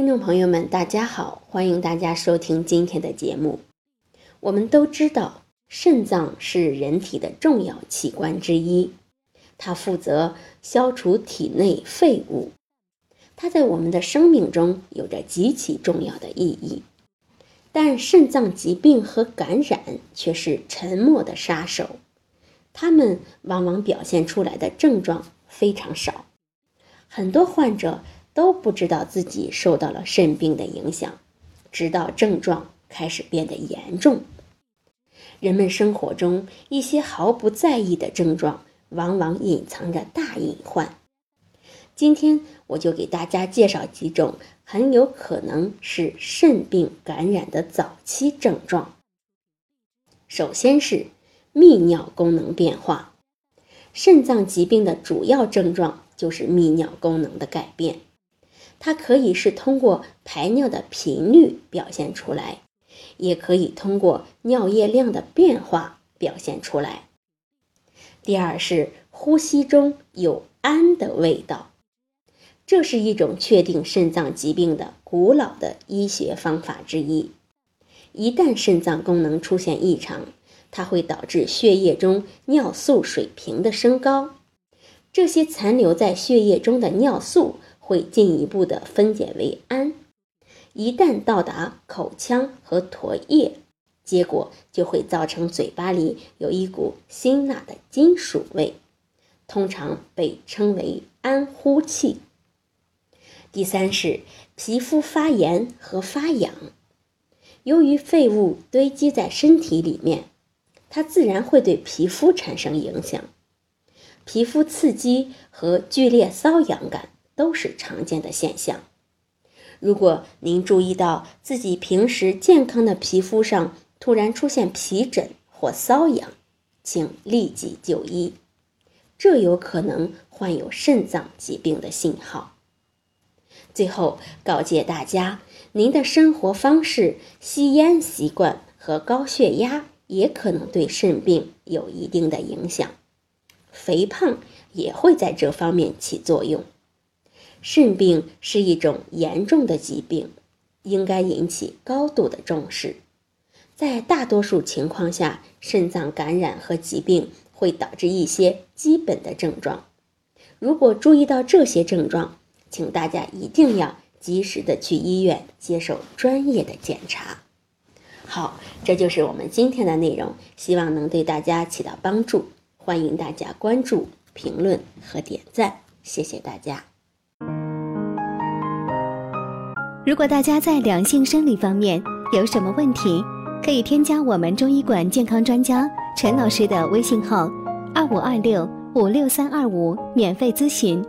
听众朋友们，大家好，欢迎大家收听今天的节目。我们都知道，肾脏是人体的重要器官之一，它负责消除体内废物，它在我们的生命中有着极其重要的意义。但肾脏疾病和感染却是沉默的杀手，它们往往表现出来的症状非常少，很多患者。都不知道自己受到了肾病的影响，直到症状开始变得严重。人们生活中一些毫不在意的症状，往往隐藏着大隐患。今天我就给大家介绍几种很有可能是肾病感染的早期症状。首先是泌尿功能变化，肾脏疾病的主要症状就是泌尿功能的改变。它可以是通过排尿的频率表现出来，也可以通过尿液量的变化表现出来。第二是呼吸中有氨的味道，这是一种确定肾脏疾病的古老的医学方法之一。一旦肾脏功能出现异常，它会导致血液中尿素水平的升高，这些残留在血液中的尿素。会进一步的分解为氨，一旦到达口腔和唾液，结果就会造成嘴巴里有一股辛辣的金属味，通常被称为氨呼气。第三是皮肤发炎和发痒，由于废物堆积在身体里面，它自然会对皮肤产生影响，皮肤刺激和剧烈瘙痒感。都是常见的现象。如果您注意到自己平时健康的皮肤上突然出现皮疹或瘙痒，请立即就医，这有可能患有肾脏疾病的信号。最后告诫大家，您的生活方式、吸烟习惯和高血压也可能对肾病有一定的影响，肥胖也会在这方面起作用。肾病是一种严重的疾病，应该引起高度的重视。在大多数情况下，肾脏感染和疾病会导致一些基本的症状。如果注意到这些症状，请大家一定要及时的去医院接受专业的检查。好，这就是我们今天的内容，希望能对大家起到帮助。欢迎大家关注、评论和点赞，谢谢大家。如果大家在两性生理方面有什么问题，可以添加我们中医馆健康专家陈老师的微信号：二五二六五六三二五，免费咨询。